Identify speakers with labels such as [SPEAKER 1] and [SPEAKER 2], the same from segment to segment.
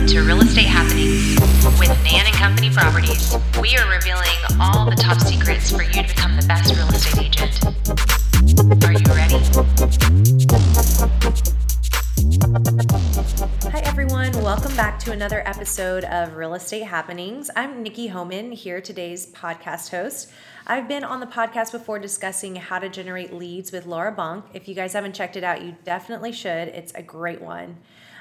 [SPEAKER 1] Welcome to Real Estate Happenings with Nan and Company Properties. We are revealing all the top secrets for you to become the best real estate agent. Are you ready?
[SPEAKER 2] Hi, everyone. Welcome back to another episode of Real Estate Happenings. I'm Nikki Homan, here today's podcast host. I've been on the podcast before discussing how to generate leads with Laura Bunk. If you guys haven't checked it out, you definitely should. It's a great one.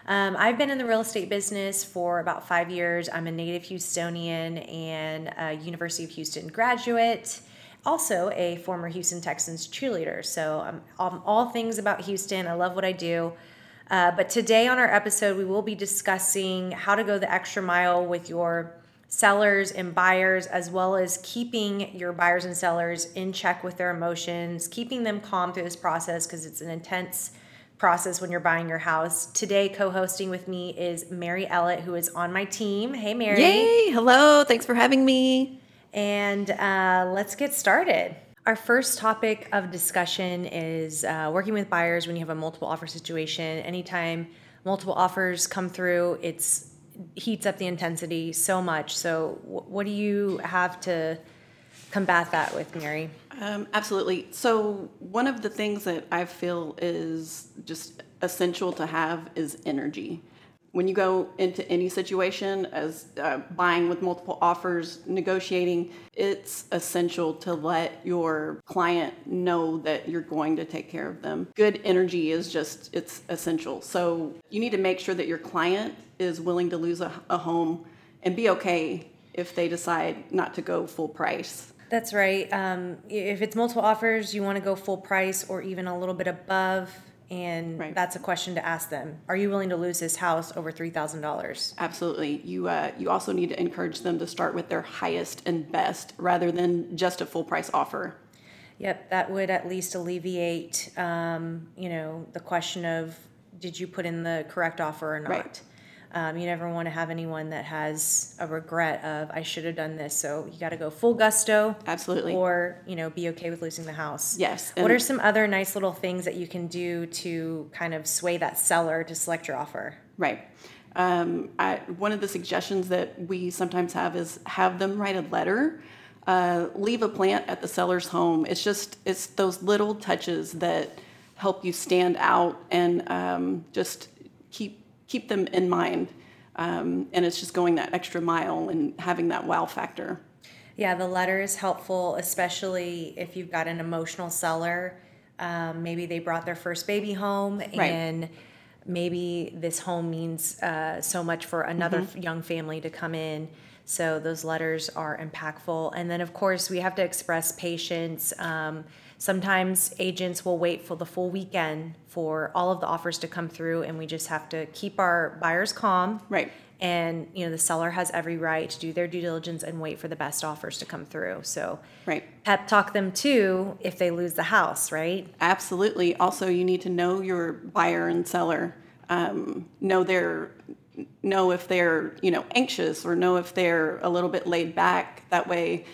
[SPEAKER 2] Um, I've been in the real estate business for about five years. I'm a native Houstonian and a University of Houston graduate, also a former Houston Texans cheerleader. So I'm, I'm all things about Houston. I love what I do. Uh, but today on our episode, we will be discussing how to go the extra mile with your sellers and buyers, as well as keeping your buyers and sellers in check with their emotions, keeping them calm through this process because it's an intense process when you're buying your house. Today, co hosting with me is Mary Ellett, who is on my team. Hey, Mary.
[SPEAKER 3] Yay! Hello. Thanks for having me.
[SPEAKER 2] And uh, let's get started. Our first topic of discussion is uh, working with buyers when you have a multiple offer situation. Anytime multiple offers come through, it's heats up the intensity so much. So, what do you have to combat that with, Mary?
[SPEAKER 3] Um, absolutely. So, one of the things that I feel is just essential to have is energy. When you go into any situation, as uh, buying with multiple offers, negotiating, it's essential to let your client know that you're going to take care of them. Good energy is just, it's essential. So, you need to make sure that your client is willing to lose a, a home and be okay if they decide not to go full price.
[SPEAKER 2] That's right. Um, if it's multiple offers, you want to go full price or even a little bit above. And
[SPEAKER 3] Right.
[SPEAKER 2] that's a question to ask them. Are you willing to lose this house over $3,000?
[SPEAKER 3] Absolutely. You uh, you also need to encourage them to start with their highest and best rather than just a full price offer.
[SPEAKER 2] Yep, that would at least alleviate, um, you know, the question of did you put in the correct offer or not?
[SPEAKER 3] Right.
[SPEAKER 2] Um, you never want to have anyone that has a regret of I should have done this. So you got to go full gusto.
[SPEAKER 3] Absolutely.
[SPEAKER 2] Or you know, be okay with losing the house.
[SPEAKER 3] Yes,
[SPEAKER 2] What are some other nice little things that you can do to kind of sway that seller to select your offer?
[SPEAKER 3] Right. Um, I, one of the suggestions that we sometimes have is have them write a letter. Uh, leave a plant at the seller's home. It's just it's those little touches that help you stand out and um, just keep keep them in mind. Um, and it's just going that extra mile and having that wow factor.
[SPEAKER 2] Yeah, the letter is helpful, especially if you've got an emotional seller. Um, maybe they brought their first baby home, and maybe this home means uh, so much for another f- young family to come in. So those letters are impactful. And then, of course, we have to express patience. Um, sometimes agents will wait for the full weekend for all of the offers to come through, and we just have to keep our buyers calm
[SPEAKER 3] Right.
[SPEAKER 2] and you know the seller has every right to do their due diligence and wait for the best offers to come through so
[SPEAKER 3] Right.
[SPEAKER 2] pep talk them too if they lose the house right
[SPEAKER 3] Absolutely. Also, you need to know your buyer and seller. Um, know their know if they're you know anxious or know if they're a little bit laid back. That way,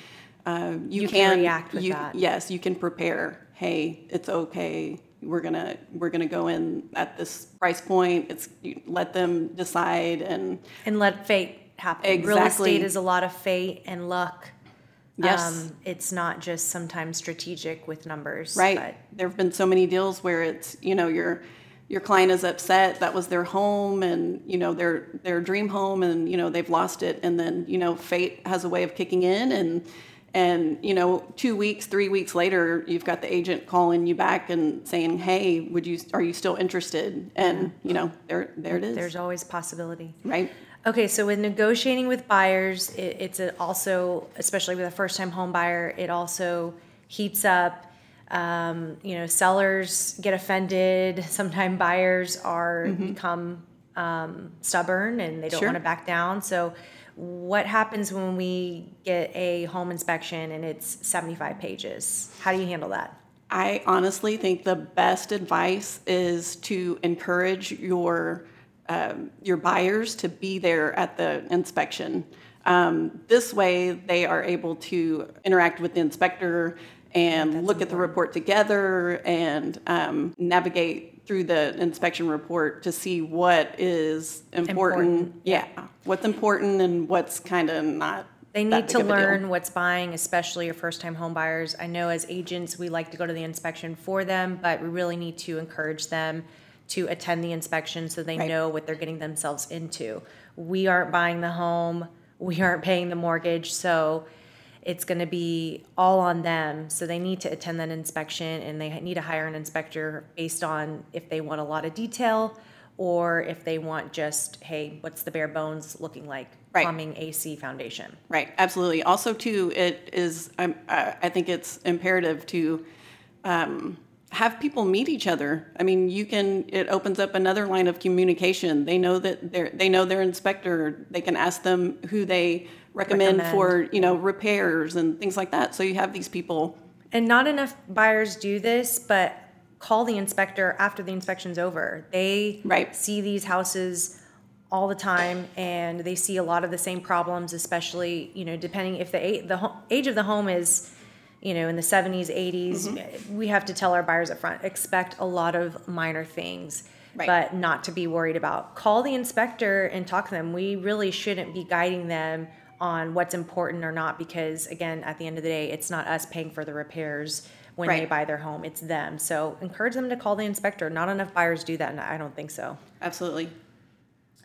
[SPEAKER 3] uh, you,
[SPEAKER 2] You can
[SPEAKER 3] can,
[SPEAKER 2] react with
[SPEAKER 3] you,
[SPEAKER 2] that.
[SPEAKER 3] Yes, you can prepare. Hey, it's okay. We're gonna we're gonna go in at this price point. It's you let them decide and
[SPEAKER 2] and let fate happen
[SPEAKER 3] Exactly.
[SPEAKER 2] real estate is a lot of fate and luck Um,
[SPEAKER 3] Yes.
[SPEAKER 2] it's not just sometimes strategic with numbers
[SPEAKER 3] Right.
[SPEAKER 2] but
[SPEAKER 3] There have been so many deals where it's, you know, your your client is upset that was their home and you know their their dream home and you know they've lost it and then you know fate has a way of kicking in and and you know 2 weeks 3 weeks later you've got the agent calling you back and saying hey would you are you still interested and you know there there it is
[SPEAKER 2] there's always possibility
[SPEAKER 3] right
[SPEAKER 2] Okay, so with negotiating with buyers, it, it's also, especially with a first-time home buyer, it also heats up. Um, you know, sellers get offended. Sometimes buyers are become um, stubborn and they don't
[SPEAKER 3] Sure.
[SPEAKER 2] want to back down. So, what happens when we get a home inspection and it's seventy-five pages? How do you handle that?
[SPEAKER 3] I honestly think the best advice is to encourage your um, your buyers to be there at the inspection. Um, this way, they are able to interact with the inspector and look at the report together and um, navigate through the inspection report to see what is important.
[SPEAKER 2] Important,
[SPEAKER 3] Yeah, what's important and what's kind of not.
[SPEAKER 2] They
[SPEAKER 3] that
[SPEAKER 2] need
[SPEAKER 3] big
[SPEAKER 2] to
[SPEAKER 3] of a deal.
[SPEAKER 2] learn what's buying, especially your first time home buyers. I know as agents, we like to go to the inspection for them, but we really need to encourage them to attend the inspection so they
[SPEAKER 3] Right.
[SPEAKER 2] know what they're getting themselves into. We aren't buying the home, we aren't paying the mortgage, so it's going to be all on them. So they need to attend that inspection and they need to hire an inspector based on if they want a lot of detail or if they want just, hey, what's the bare bones looking like?
[SPEAKER 3] Right.
[SPEAKER 2] Plumbing, AC, foundation.
[SPEAKER 3] Right, absolutely. Also, too, it is, I'm- I I think it's imperative to um, have people meet each other. I mean, you can, it opens up another line of communication. They know that they're, they know their inspector. They can ask them who they recommend
[SPEAKER 2] Recommend.
[SPEAKER 3] for, you know, repairs and things like that. So you have these people,
[SPEAKER 2] And not enough buyers do this, but call the inspector after the inspection's over. They
[SPEAKER 3] Right.
[SPEAKER 2] see these houses all the time and they see a lot of the same problems, especially, you know, depending if the the age of the home is, you know, in the 70s, 80s,
[SPEAKER 3] Mm-hmm.
[SPEAKER 2] we have to tell our buyers up front, expect a lot of minor things.
[SPEAKER 3] Right.
[SPEAKER 2] But not to be worried about. Call the inspector and talk to them. We really shouldn't be guiding them on what's important or not because again, at the end of the day, it's not us paying for the repairs when they buy their home. It's them. So encourage them to call the inspector. Not enough buyers do that, and I don't think so.
[SPEAKER 3] absolutely.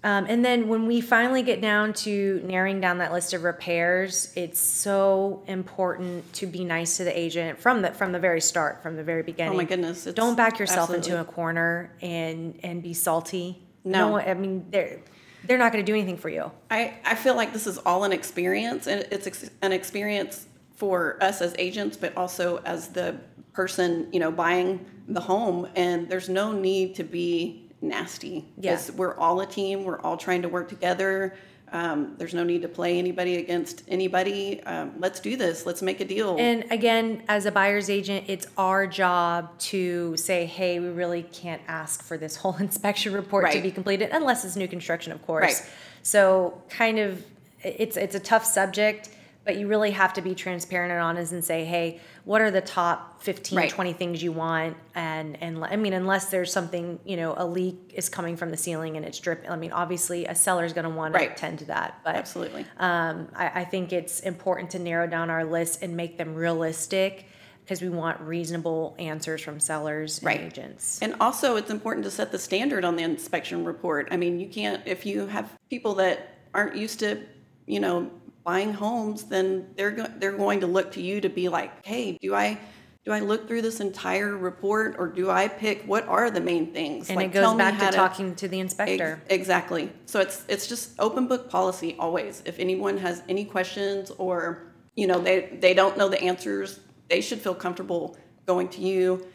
[SPEAKER 2] Um, and then when we finally get down to narrowing down that list of repairs, it's so important to be nice to the agent from the from the very start, from the very beginning.
[SPEAKER 3] Oh my goodness,
[SPEAKER 2] Don't back yourself into a corner and and be salty.
[SPEAKER 3] No.
[SPEAKER 2] one- I mean they're they're not going to do anything for you.
[SPEAKER 3] I, I feel like this is all an experience, and it's ex- an experience for us as agents, but also as the person, you know, buying the home. And there's no need to be nasty.
[SPEAKER 2] Yeah.
[SPEAKER 3] 'cause We're all a team. We're all trying to work together. Um, there's no need to play anybody against anybody. Um, let's do this. Let's make a deal.
[SPEAKER 2] And again, as a buyer's agent, it's our job to say, hey, we really can't ask for this whole inspection report to be completed unless it's new construction, of course.
[SPEAKER 3] Right.
[SPEAKER 2] So kind of it's it's a tough subject, but you really have to be transparent and honest and say, hey, what are the top 15,
[SPEAKER 3] Right.
[SPEAKER 2] 20 things you want? And and I mean, unless there's something, you know, a leak is coming from the ceiling and it's dripping. I mean, obviously a seller is gonna want
[SPEAKER 3] Right.
[SPEAKER 2] to attend to that. But
[SPEAKER 3] Absolutely.
[SPEAKER 2] um, I, I think it's important to narrow down our list and make them realistic because we want reasonable answers from sellers and
[SPEAKER 3] Right.
[SPEAKER 2] agents.
[SPEAKER 3] And also, it's important to set the standard on the inspection report. I mean, you can't, if you have people that aren't used to, you know, buying homes, then they're go- they're going to look to you to be like, hey, do I do I look through this entire report or do I pick what are the main things?
[SPEAKER 2] And
[SPEAKER 3] Like,
[SPEAKER 2] it goes back
[SPEAKER 3] how
[SPEAKER 2] to talking to the
[SPEAKER 3] Ex-
[SPEAKER 2] inspector.
[SPEAKER 3] Exactly. So it's it's just open book policy always. If anyone has any questions or you know they they don't know the answers, they should feel comfortable going to you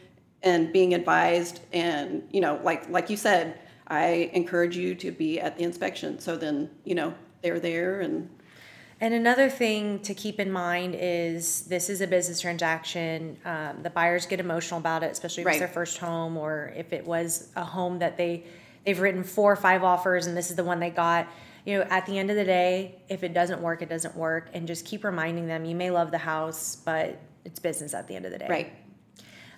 [SPEAKER 3] and being advised. And you know, like like you said, I encourage you to be at the inspection. So then you know they're there and
[SPEAKER 2] And another thing to keep in mind is this is a business transaction. Um, the buyers get emotional about it, especially if it's their first home or if it was a home that they they've written four or five offers and this is the one they got. You know, at the end of the day, if it doesn't work, it doesn't work, and just keep reminding them you may love the house, but it's business at the end of the day.
[SPEAKER 3] right.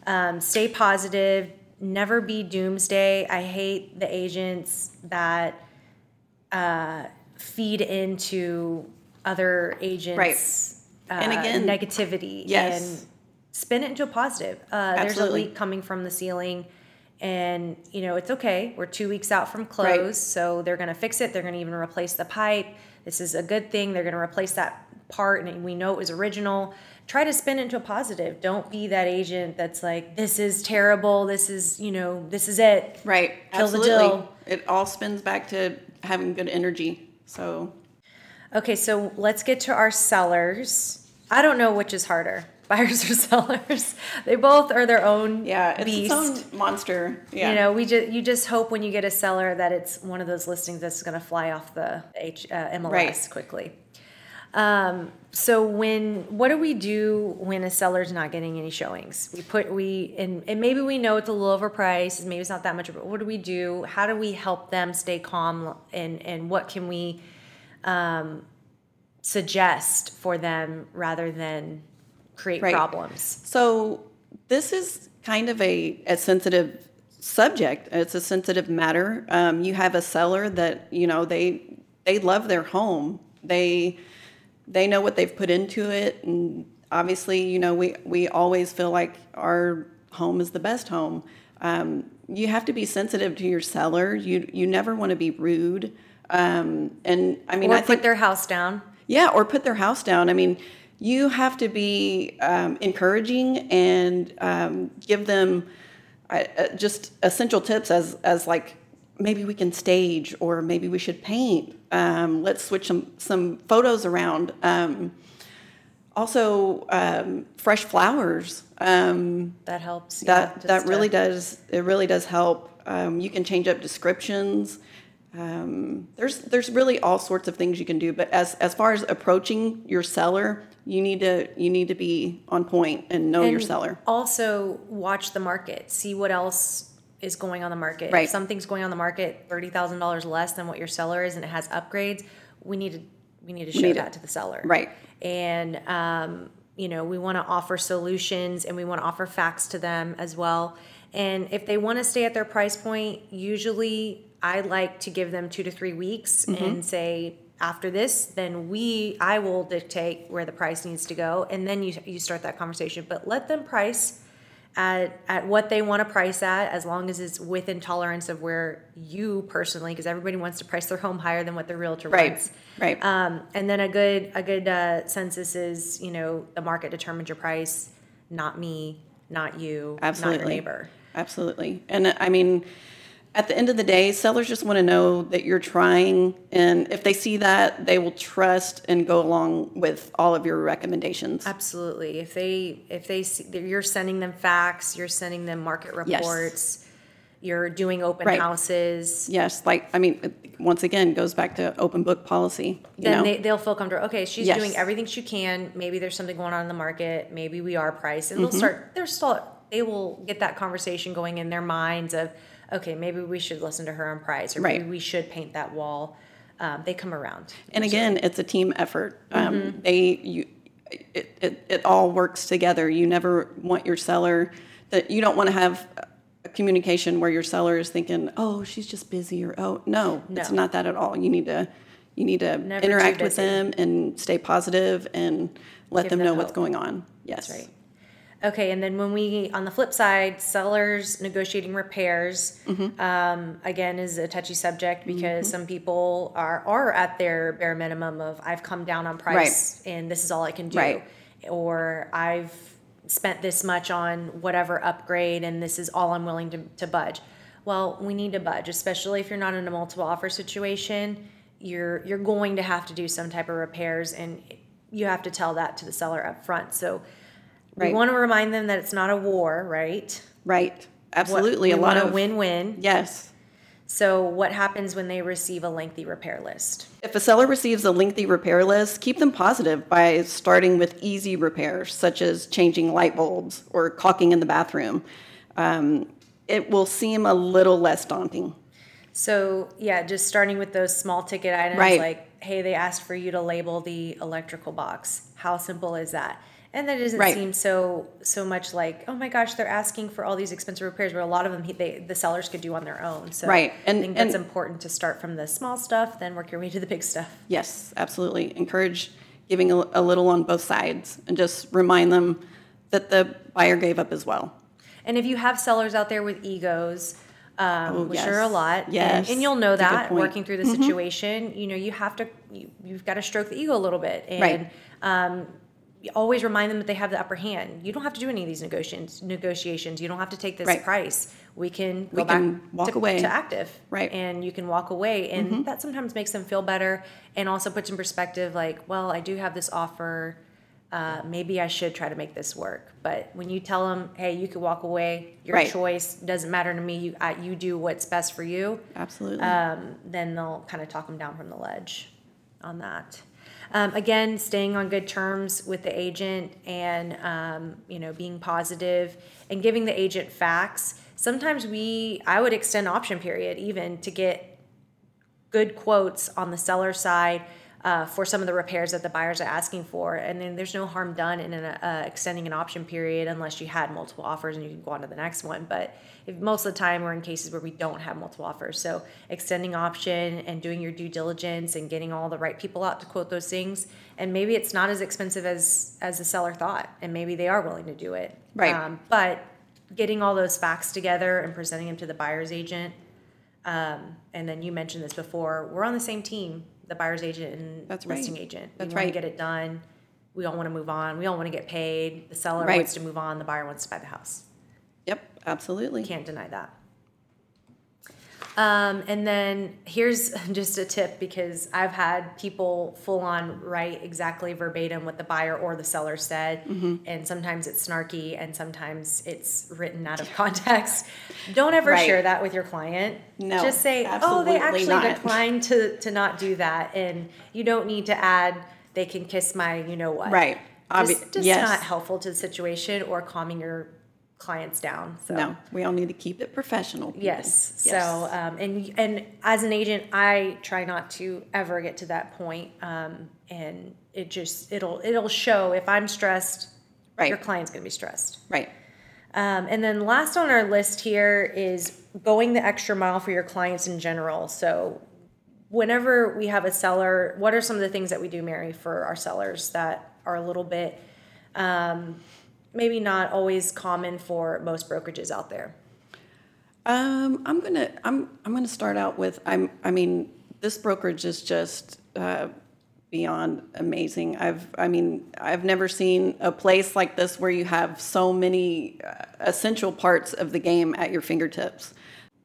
[SPEAKER 2] Um, stay positive. Never be doomsday. I hate the agents that uh, feed into other agents' uh,
[SPEAKER 3] And again-
[SPEAKER 2] negativity
[SPEAKER 3] Yes.
[SPEAKER 2] and spin it into a positive. Uh, there's a leak coming from the ceiling, and you know it's okay. We're two weeks out from close,
[SPEAKER 3] Right.
[SPEAKER 2] so they're going to fix it. They're going to even replace the pipe. This is a good thing. They're going to replace that part, and we know it was original. Try to spin it into a positive. Don't be that agent that's like, "This is terrible. This is you know, this is it."
[SPEAKER 3] Right.
[SPEAKER 2] Kill the
[SPEAKER 3] Absolutely. It all spins back to having good energy. So
[SPEAKER 2] Okay, so let's get to our sellers. I don't know which is harder, buyers or sellers. They both are their own
[SPEAKER 3] yeah, it's
[SPEAKER 2] beast.
[SPEAKER 3] its own monster. Yeah.
[SPEAKER 2] You know, we just you just hope when you get a seller that it's one of those listings that's going to fly off the H, uh, MLS
[SPEAKER 3] Right.
[SPEAKER 2] quickly. Um, so when what do we do when a seller's not getting any showings? We put we and, and maybe we know it's a little overpriced, maybe it's not that much. But what do we do? How do we help them stay calm? And and what can we um, suggest for them rather than create
[SPEAKER 3] Right.
[SPEAKER 2] problems?
[SPEAKER 3] So this is kind of a, a sensitive subject. It's a sensitive matter. Um, you have a seller that you know they they love their home. They they know what they've put into it, and obviously, you know, we we always feel like our home is the best home. Um, you have to be sensitive to your seller. You you never want to be rude. Um, and I mean,
[SPEAKER 2] or
[SPEAKER 3] I
[SPEAKER 2] put
[SPEAKER 3] think
[SPEAKER 2] their house down.
[SPEAKER 3] yeah, or put their house down. I mean, you have to be um, encouraging and um, give them uh, uh, just essential tips as as like maybe we can stage or maybe we should paint. Um, let's switch some some photos around. Um, also, um, fresh flowers. Um,
[SPEAKER 2] That helps. yeah,
[SPEAKER 3] that
[SPEAKER 2] just
[SPEAKER 3] that really does it really does help um, you can change up descriptions um, there's there's really all sorts of things you can do but as as far as approaching your seller you need to you need to be on point and know your seller
[SPEAKER 2] Also, watch the market. See what else is going on the market.
[SPEAKER 3] Right.
[SPEAKER 2] If something's going on the market thirty thousand dollars less than what your seller is, and it has upgrades, we need to we need to show
[SPEAKER 3] need
[SPEAKER 2] that
[SPEAKER 3] it.
[SPEAKER 2] to the seller.
[SPEAKER 3] Right.
[SPEAKER 2] And um, you know, we want to offer solutions, and we want to offer facts to them as well. And if they want to stay at their price point, usually I like to give them two to three weeks
[SPEAKER 3] Mm-hmm.
[SPEAKER 2] and say after this then we i will dictate where the price needs to go. And then you you start that conversation. But let them price at at what they want to price at as long as it's within tolerance of where you personally because everybody wants to price their home higher than what the realtor
[SPEAKER 3] right
[SPEAKER 2] wants.
[SPEAKER 3] right.
[SPEAKER 2] Um, and then a good a good uh, census is you know the market determines your price not me not you
[SPEAKER 3] absolutely
[SPEAKER 2] not your neighbor
[SPEAKER 3] absolutely and i mean at the end of the day sellers just want to know that you're trying and if they see that they will trust and go along with all of your recommendations
[SPEAKER 2] Absolutely. If they if they see, you're sending them facts, you're sending them market
[SPEAKER 3] Yes.
[SPEAKER 2] reports, you're doing open
[SPEAKER 3] Right.
[SPEAKER 2] houses,
[SPEAKER 3] yes like i mean once again goes back to open book policy you
[SPEAKER 2] then
[SPEAKER 3] know
[SPEAKER 2] they, they'll feel comfortable. Okay, she's
[SPEAKER 3] Yes.
[SPEAKER 2] doing everything she can. Maybe there's something going on in the market. Maybe we are priced, and
[SPEAKER 3] Mm-hmm.
[SPEAKER 2] they'll start. They're still. They will get that conversation going in their minds of, okay, maybe we should listen to her on price, or maybe we should paint that wall. Um, they come around.
[SPEAKER 3] And again, it's a team effort. Um,
[SPEAKER 2] Mm-hmm.
[SPEAKER 3] They, you, it, it, it all works together. You never want your seller that you don't want to have a communication where your seller is thinking, "Oh, she's just busy," or "Oh, no, it's not that at all." You need to, you need to
[SPEAKER 2] Never
[SPEAKER 3] interact with them and stay positive and let
[SPEAKER 2] Give
[SPEAKER 3] them
[SPEAKER 2] them
[SPEAKER 3] know what's going on. Yes,
[SPEAKER 2] Right. Okay, and then when we on the flip side, sellers negotiating repairs
[SPEAKER 3] Mm-hmm.
[SPEAKER 2] um, again is a touchy subject because some people are are at their bare minimum of I've come down on price and this is all I can do,
[SPEAKER 3] Right.
[SPEAKER 2] or I've spent this much on whatever upgrade and this is all I'm willing to, to budge. Well, we need to budge, especially if you're not in a multiple offer situation. You're you're going to have to do some type of repairs, and you have to tell that to the seller up front. So we want to remind them that it's not a war, right?
[SPEAKER 3] Right. Absolutely.
[SPEAKER 2] We
[SPEAKER 3] a lot
[SPEAKER 2] want
[SPEAKER 3] of
[SPEAKER 2] win-win.
[SPEAKER 3] Yes.
[SPEAKER 2] So what happens when they receive a lengthy repair list?
[SPEAKER 3] If a seller receives a lengthy repair list, keep them positive by starting with easy repairs, such as changing light bulbs or caulking in the bathroom. Um, it will seem a little less daunting.
[SPEAKER 2] So yeah, just starting with those small ticket items
[SPEAKER 3] Right.
[SPEAKER 2] like, hey, they asked for you to label the electrical box. How simple is that? And that doesn't
[SPEAKER 3] Right.
[SPEAKER 2] seem so so much like, oh my gosh, they're asking for all these expensive repairs, where a lot of them he- they, the sellers could do on their own. So
[SPEAKER 3] Right. And-
[SPEAKER 2] I think that's
[SPEAKER 3] and-
[SPEAKER 2] important to start from the small stuff, then work your way to the big stuff.
[SPEAKER 3] Yes, absolutely. Encourage giving a, a little on both sides and just remind them that the buyer gave up as well.
[SPEAKER 2] And if you have sellers out there with egos, um,
[SPEAKER 3] Oh,
[SPEAKER 2] which
[SPEAKER 3] yes.
[SPEAKER 2] are a lot, and-
[SPEAKER 3] Yes.
[SPEAKER 2] and, you'll know
[SPEAKER 3] That's a good
[SPEAKER 2] that.
[SPEAKER 3] Mm-hmm.
[SPEAKER 2] working through the situation, you know, you have to, you, you've got to stroke the ego a little bit, and
[SPEAKER 3] Right.
[SPEAKER 2] um, always remind them that they have the upper hand. You don't have to do any of these negotiations. Negotiations. You don't have to take this
[SPEAKER 3] Right.
[SPEAKER 2] price. We can go
[SPEAKER 3] We
[SPEAKER 2] back
[SPEAKER 3] can walk
[SPEAKER 2] to,
[SPEAKER 3] away.
[SPEAKER 2] to active,
[SPEAKER 3] Right. Mm-hmm.
[SPEAKER 2] And you can walk away, and that sometimes makes them feel better, and also puts in perspective. Like, well, I do have this offer uh, maybe I should try to make this work. But when you tell them, hey, you could walk away, your
[SPEAKER 3] Right.
[SPEAKER 2] choice doesn't matter to me. You I, you do what's best for you.
[SPEAKER 3] Absolutely.
[SPEAKER 2] Um, then they'll kind of talk them down from the ledge on that. Um, again, staying on good terms with the agent and um, you know being positive and giving the agent facts. Sometimes we I would extend option period even to get good quotes on the seller side uh, for some of the repairs that the buyers are asking for. And then there's no harm done in an, uh, extending an option period unless you had multiple offers and you can go on to the next one. But if, most of the time, we're in cases where we don't have multiple offers. So extending option and doing your due diligence and getting all the right people out to quote those things. And maybe it's not as expensive as as the seller thought, and maybe they are willing to do it.
[SPEAKER 3] Right.
[SPEAKER 2] Um, but getting all those facts together and presenting them to the buyer's agent. Um, and then you mentioned this before. We're on the same team, the buyer's agent and
[SPEAKER 3] That's right.
[SPEAKER 2] listing agent.
[SPEAKER 3] That's
[SPEAKER 2] we want
[SPEAKER 3] right.
[SPEAKER 2] to get it done. We all want to move on. We all want to get paid. The seller
[SPEAKER 3] Right.
[SPEAKER 2] wants to move on. The buyer wants to buy the house.
[SPEAKER 3] Yep, absolutely.
[SPEAKER 2] Can't deny that. Um, and then here's just a tip because I've had people full on write exactly verbatim what the buyer or the seller said,
[SPEAKER 3] Mm-hmm.
[SPEAKER 2] and sometimes it's snarky and sometimes it's written out of context. Don't ever
[SPEAKER 3] Right.
[SPEAKER 2] share that with your client.
[SPEAKER 3] No,
[SPEAKER 2] just say, "Oh, they actually
[SPEAKER 3] not."
[SPEAKER 2] declined to to not do that," and you don't need to add, "They can kiss my you know what."
[SPEAKER 3] Right. Obvi-
[SPEAKER 2] Just, just
[SPEAKER 3] yes.
[SPEAKER 2] not helpful to the situation or calming your clients down. So.
[SPEAKER 3] No, we all need to keep it professional.
[SPEAKER 2] Yes.
[SPEAKER 3] Yes.
[SPEAKER 2] So, um, and and as an agent, I try not to ever get to that point. Um, and it just it'll it'll show if I'm stressed,
[SPEAKER 3] Right.
[SPEAKER 2] your client's gonna be stressed.
[SPEAKER 3] Right.
[SPEAKER 2] Um, and then last on our list here is going the extra mile for your clients in general. So, whenever we have a seller, what are some of the things that we do, Mary, for our sellers that are a little bit um, maybe not always common for most brokerages out there?
[SPEAKER 3] Um, I'm gonna I'm I'm gonna start out with I'm I mean this brokerage is just uh, beyond amazing. I've I mean I've never seen a place like this where you have so many uh, essential parts of the game at your fingertips.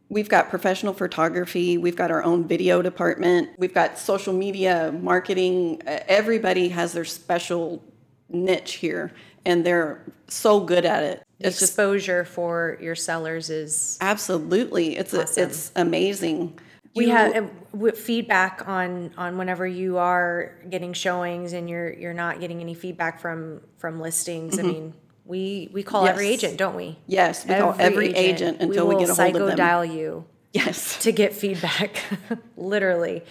[SPEAKER 3] We've got professional photography. We've got our own video department. We've got social media marketing. Everybody has their special niche here, and they're so good at it. It's just
[SPEAKER 2] exposure for your sellers is
[SPEAKER 3] Absolutely, it's
[SPEAKER 2] Awesome.
[SPEAKER 3] a, it's amazing.
[SPEAKER 2] we
[SPEAKER 3] You-
[SPEAKER 2] have uh, w- feedback on on whenever you are getting showings and you're you're not getting any feedback from from listings i mean we we call every
[SPEAKER 3] Mm-hmm.
[SPEAKER 2] Agent don't we
[SPEAKER 3] Yes, we call every agent until we
[SPEAKER 2] will
[SPEAKER 3] get a hold of them.
[SPEAKER 2] dial you
[SPEAKER 3] yes,
[SPEAKER 2] to get feedback literally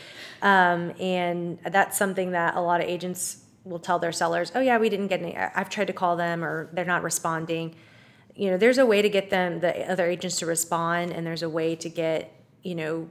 [SPEAKER 2] um, and that's something that a lot of agents will tell their sellers oh yeah we didn't get any i've tried to call them or they're not responding you know there's a way to get them the other agents to respond and there's a way to get you know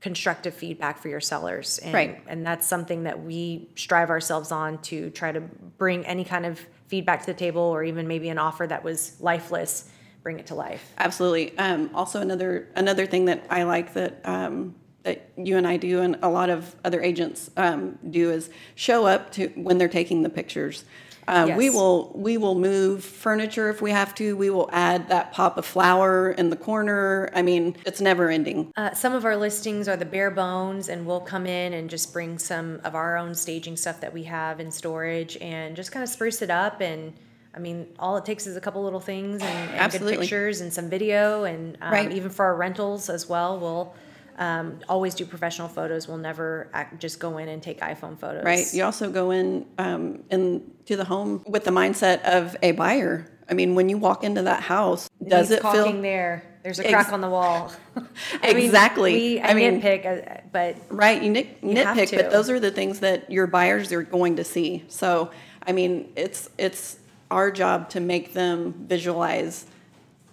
[SPEAKER 2] constructive feedback for your sellers and,
[SPEAKER 3] Right.
[SPEAKER 2] and that's something that we strive ourselves on to try to bring any kind of feedback to the table or even maybe an offer that was lifeless bring it to life
[SPEAKER 3] absolutely. Um, also, another another thing that I like that um, that you and I do, and a lot of other agents um, do, is show up to when they're taking the pictures. Uh, We will we will move furniture if we have to. We will add that pop of flower in the corner. I mean, it's never ending.
[SPEAKER 2] Uh, some of our listings are the bare bones, and we'll come in and just bring some of our own staging stuff that we have in storage and just kind of spruce it up. And I mean, all it takes is a couple little things and, and good pictures and some video. And um,
[SPEAKER 3] Right.
[SPEAKER 2] even for our rentals as well, we'll um, always do professional photos. We'll never act, just go in and take iPhone photos.
[SPEAKER 3] Right. You also go in um, into the home with the mindset of a buyer. I mean, when you walk into that house, does
[SPEAKER 2] He's
[SPEAKER 3] it feel
[SPEAKER 2] there? There's a
[SPEAKER 3] Ex-
[SPEAKER 2] crack on the wall. I mean,
[SPEAKER 3] Exactly.
[SPEAKER 2] we, I,
[SPEAKER 3] I mean-
[SPEAKER 2] nitpick, uh, but
[SPEAKER 3] right? You nit,
[SPEAKER 2] have
[SPEAKER 3] nitpick, but those are the things that your buyers are going to see. So, I mean, it's it's our job to make them visualize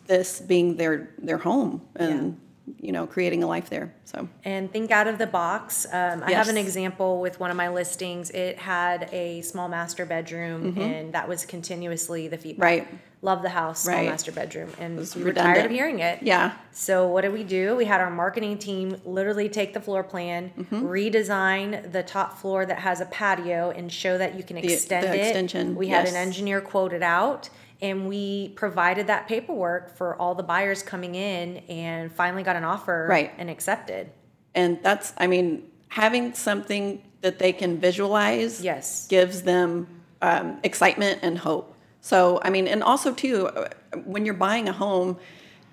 [SPEAKER 3] this being their their home and you know creating a life there. So
[SPEAKER 2] and think out of the box. Um, I have an example with one of my listings. It had a small master bedroom, and that was continuously the feedback.
[SPEAKER 3] Mm-hmm. Right.
[SPEAKER 2] Love the house, small
[SPEAKER 3] Right.
[SPEAKER 2] master bedroom, and we were tired of hearing it.
[SPEAKER 3] yeah,
[SPEAKER 2] So what did we do? We had our marketing team literally take the floor plan,
[SPEAKER 3] Mm-hmm.
[SPEAKER 2] redesign the top floor that has a patio, and show that you can
[SPEAKER 3] the
[SPEAKER 2] extend it.
[SPEAKER 3] extension,
[SPEAKER 2] We had an engineer quote it out, and we provided that paperwork for all the buyers coming in, and finally got an offer
[SPEAKER 3] Right.
[SPEAKER 2] and accepted.
[SPEAKER 3] and that's I mean having something that they can visualize.
[SPEAKER 2] Yes.
[SPEAKER 3] gives them um, excitement and hope. So, I mean, and also too, when you're buying a home,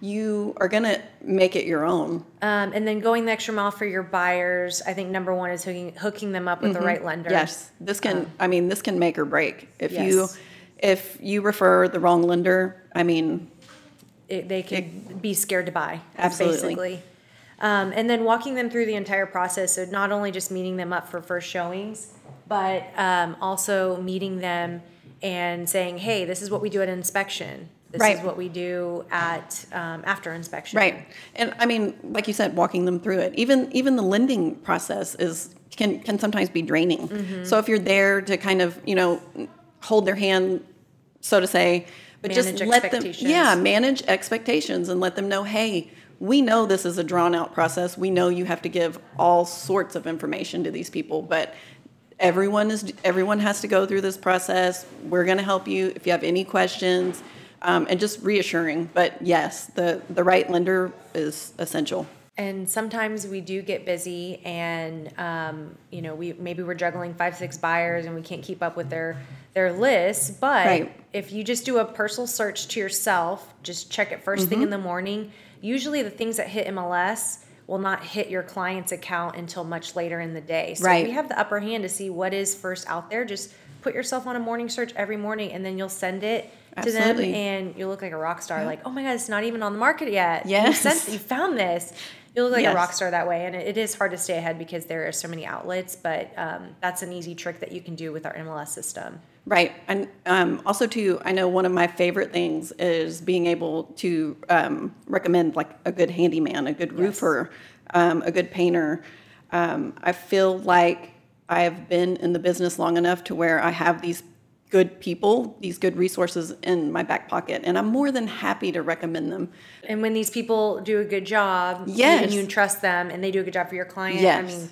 [SPEAKER 3] you are going to make it your own.
[SPEAKER 2] Um, and then going the extra mile for your buyers, I think number one is hooking hooking them up with the right lender.
[SPEAKER 3] Mm-hmm. Yes, this can. I mean, this can make or break. If you,
[SPEAKER 2] Yes.
[SPEAKER 3] If you refer the wrong lender, I mean,
[SPEAKER 2] It, they could be scared to buy.
[SPEAKER 3] Absolutely.
[SPEAKER 2] Basically. Um, and then walking them through the entire process. So not only just meeting them up for first showings, but um, also meeting them and saying, "Hey, this is what we do at inspection. This
[SPEAKER 3] Right.
[SPEAKER 2] is what we do at um, after inspection."
[SPEAKER 3] Right. And I mean, like you said, walking them through it. Even even the lending process is can can sometimes be draining.
[SPEAKER 2] Mm-hmm.
[SPEAKER 3] So if you're there to kind of, you know, hold their hand, so to say, but just let them yeah, manage expectations and let them know, hey, we know this is a drawn out process. We know you have to give all sorts of information to these people, but everyone is everyone has to go through this process. We're going to help you if you have any questions, um, and just reassuring. But yes, the the right lender is essential.
[SPEAKER 2] And sometimes we do get busy, and um, you know, we maybe we're juggling five, six buyers, and we can't keep up with their their lists. But
[SPEAKER 3] Right.
[SPEAKER 2] if you just do a personal search to yourself, just check it 1st thing in
[SPEAKER 3] Mm-hmm.
[SPEAKER 2] the morning. Usually, the things that hit MLS will not hit your client's account until much later in the day. So
[SPEAKER 3] Right.
[SPEAKER 2] we have the upper hand to see what is first out there. Just put yourself on a morning search every morning, and then you'll send it to them, and you look like a rock star. Like, oh my god, it's not even on the market yet. you
[SPEAKER 3] Yes.
[SPEAKER 2] sent, you found this. You look like
[SPEAKER 3] Yes.
[SPEAKER 2] a rock star that way, and it, it is hard to stay ahead because there are so many outlets. But um, that's an easy trick that you can do with our MLS system.
[SPEAKER 3] Right, and um, also too, I know one of my favorite things is being able to um, recommend like a good handyman, a good roofer, um, a good painter. Um, I feel like I have been in the business long enough to where I have these good people, these good resources in my back pocket, and I'm more than happy to recommend them.
[SPEAKER 2] And when these people do a good job,
[SPEAKER 3] Yes.
[SPEAKER 2] and you trust them, and they do a good job for your client, I
[SPEAKER 3] Yes.
[SPEAKER 2] mean,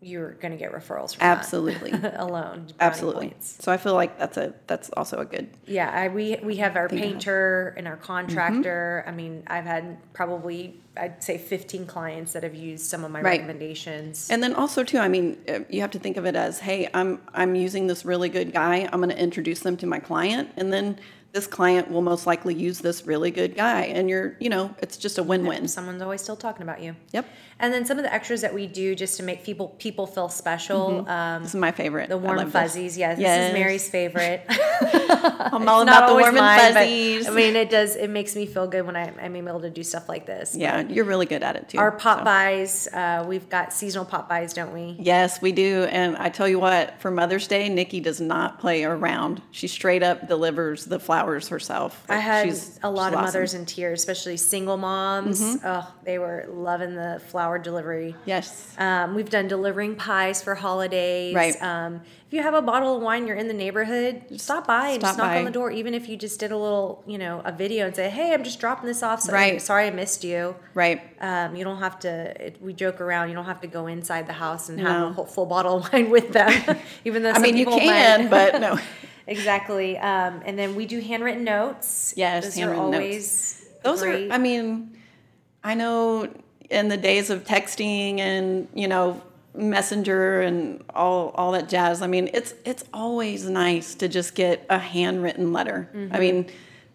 [SPEAKER 2] you're going to get referrals from
[SPEAKER 3] Absolutely.
[SPEAKER 2] alone.
[SPEAKER 3] Absolutely.
[SPEAKER 2] points.
[SPEAKER 3] So I feel like that's a that's also a good.
[SPEAKER 2] Yeah, I, we we have our painter and our
[SPEAKER 3] Mm-hmm.
[SPEAKER 2] contractor. I mean, I've had probably I'd say 15 clients that have used some of my
[SPEAKER 3] Right.
[SPEAKER 2] recommendations.
[SPEAKER 3] And then also too, I mean, uh, you have to think of it as, hey, I'm I'm using this really good guy. I'm going to introduce them to my client, and then this client will most likely use this really good guy, and you're, you know, it's just a win-win.
[SPEAKER 2] Someone's always still talking about you.
[SPEAKER 3] Yep,
[SPEAKER 2] And then some of the extras that we do just to make people people feel special. Um,
[SPEAKER 3] this is my favorite.
[SPEAKER 2] the
[SPEAKER 3] Mm-hmm.
[SPEAKER 2] Warm
[SPEAKER 3] this.
[SPEAKER 2] fuzzies, yes, This
[SPEAKER 3] Yes.
[SPEAKER 2] is Mary's favorite.
[SPEAKER 3] I'm all about the warm
[SPEAKER 2] mine, but,
[SPEAKER 3] fuzzies.
[SPEAKER 2] I mean, it does. It makes me feel good when I, I'm able to do stuff like this.
[SPEAKER 3] yeah, you're really good at it too.
[SPEAKER 2] Our pop
[SPEAKER 3] so.
[SPEAKER 2] buys, uh, we've got seasonal pop buys, don't we?
[SPEAKER 3] Yes, we do. And I tell you what, for Mother's Day, Nikki does not play around. She straight up delivers the flowers herself.
[SPEAKER 2] I had
[SPEAKER 3] She's-
[SPEAKER 2] a lot of
[SPEAKER 3] awesome.
[SPEAKER 2] mothers in tears, especially single moms. Oh, they were loving the flower delivery.
[SPEAKER 3] Yes.
[SPEAKER 2] Um, we've done delivering pies for holidays.
[SPEAKER 3] Right.
[SPEAKER 2] Um, if you have a bottle of wine, you're in the neighborhood, stop by and
[SPEAKER 3] Stop
[SPEAKER 2] just knock
[SPEAKER 3] by.
[SPEAKER 2] on the door. Even if you just did a little, you know, a video and say, "Hey, I'm just dropping this off. So
[SPEAKER 3] Right.
[SPEAKER 2] Sorry, I missed you."
[SPEAKER 3] Right.
[SPEAKER 2] Um, you don't have to. It, we joke around. You don't have to go inside the house and have a whole full bottle of wine with them. Even though
[SPEAKER 3] I mean, you can,
[SPEAKER 2] might.
[SPEAKER 3] but no.
[SPEAKER 2] exactly. Um, and then we do handwritten notes.
[SPEAKER 3] Yes,
[SPEAKER 2] those
[SPEAKER 3] handwritten
[SPEAKER 2] are
[SPEAKER 3] notes.
[SPEAKER 2] always
[SPEAKER 3] Those
[SPEAKER 2] great.
[SPEAKER 3] are, I mean, I know in the days of texting and, you know, messenger and all all that jazz. I mean, it's it's always nice to just get a handwritten letter. I mean,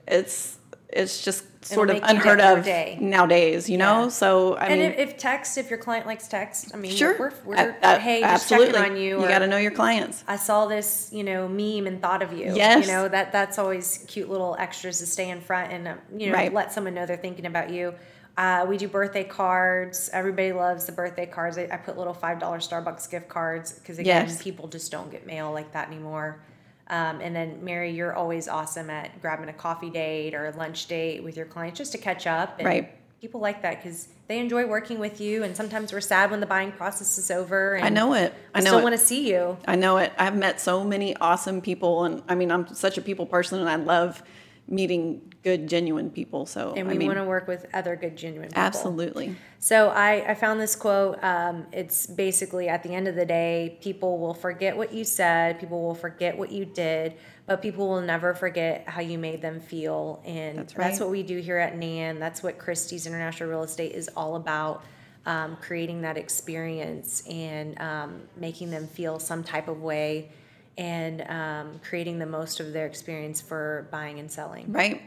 [SPEAKER 3] it's it's just sort of
[SPEAKER 2] make you
[SPEAKER 3] unheard of
[SPEAKER 2] day.
[SPEAKER 3] nowadays, you know?
[SPEAKER 2] Yeah.
[SPEAKER 3] So, I
[SPEAKER 2] and
[SPEAKER 3] mean,
[SPEAKER 2] if, if text, if your client likes text, I mean,
[SPEAKER 3] sure.
[SPEAKER 2] we're, we're
[SPEAKER 3] Uh, uh,
[SPEAKER 2] hey, just
[SPEAKER 3] absolutely.
[SPEAKER 2] checking on you.
[SPEAKER 3] You got to know your clients.
[SPEAKER 2] I saw this, you know, meme and thought of you.
[SPEAKER 3] Yes.
[SPEAKER 2] You know that that's always cute little extras to stay in front and um, you know
[SPEAKER 3] Right.
[SPEAKER 2] let someone know they're thinking about you. Uh, we do birthday cards. Everybody loves the birthday cards. I, I put little five dollar Starbucks gift cards because again,
[SPEAKER 3] Yes.
[SPEAKER 2] people just don't get mail like that anymore. Um, and then Mary, you're always awesome at grabbing a coffee date or a lunch date with your clients just to catch up. And
[SPEAKER 3] Right.
[SPEAKER 2] People like that because they enjoy working with you, and sometimes we're sad when the buying process is over. And
[SPEAKER 3] I know it. I know
[SPEAKER 2] still want to see you.
[SPEAKER 3] I know it. I've met so many awesome people, and I mean, I'm such a people person, and I love meeting good, genuine people. So,
[SPEAKER 2] and
[SPEAKER 3] I
[SPEAKER 2] we
[SPEAKER 3] mean,
[SPEAKER 2] want to work with other good genuine people.
[SPEAKER 3] absolutely.
[SPEAKER 2] So I, I found this quote. Um, it's basically at the end of the day, people will forget what you said, people will forget what you did, but people will never forget how you made them feel. And
[SPEAKER 3] That's
[SPEAKER 2] that's what we do here at NAN. That's what Christie's International Real Estate is all about. Um, creating that experience and um, making them feel some type of way and um, creating the most of their experience for buying and selling.
[SPEAKER 3] Right.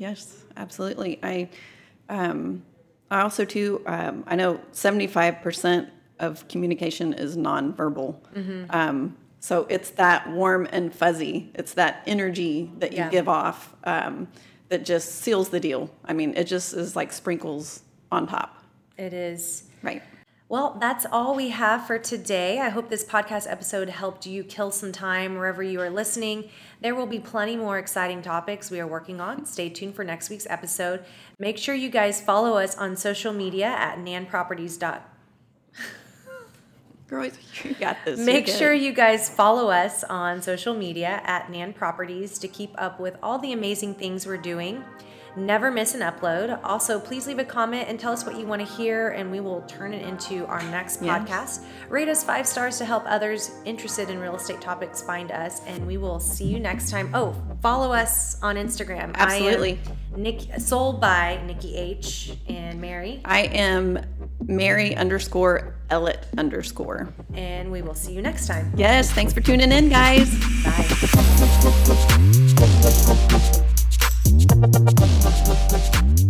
[SPEAKER 3] Yes, absolutely. I, um, I also too. Um, I know seventy-five percent of communication is nonverbal.
[SPEAKER 2] Mm-hmm.
[SPEAKER 3] Um, so it's that warm and fuzzy. It's that energy that you
[SPEAKER 2] Yeah.
[SPEAKER 3] give off um, that just seals the deal. I mean, it just is like sprinkles on top.
[SPEAKER 2] It is.
[SPEAKER 3] Right.
[SPEAKER 2] Well, that's all we have for today. I hope this podcast episode helped you kill some time wherever you are listening. There will be plenty more exciting topics we are working on. Stay tuned for next week's episode. Make sure you guys follow us on social media at nanproperties.com.
[SPEAKER 3] Girl, you got this.
[SPEAKER 2] Make sure you guys follow us on social media at Nan Properties to keep up with all the amazing things we're doing. Never miss an upload. Also, please leave a comment and tell us what you want to hear, and we will turn it into our next
[SPEAKER 3] yes.
[SPEAKER 2] podcast. Rate us five stars to help others interested in real estate topics find us, and we will see you next time. Oh, follow us on Instagram.
[SPEAKER 3] Absolutely.
[SPEAKER 2] Nick sold by Nikki H and Mary.
[SPEAKER 3] I am Mary underscore Ellett underscore.
[SPEAKER 2] And we will see you next time.
[SPEAKER 3] Yes, thanks for tuning in, guys.
[SPEAKER 2] Bye. Thank you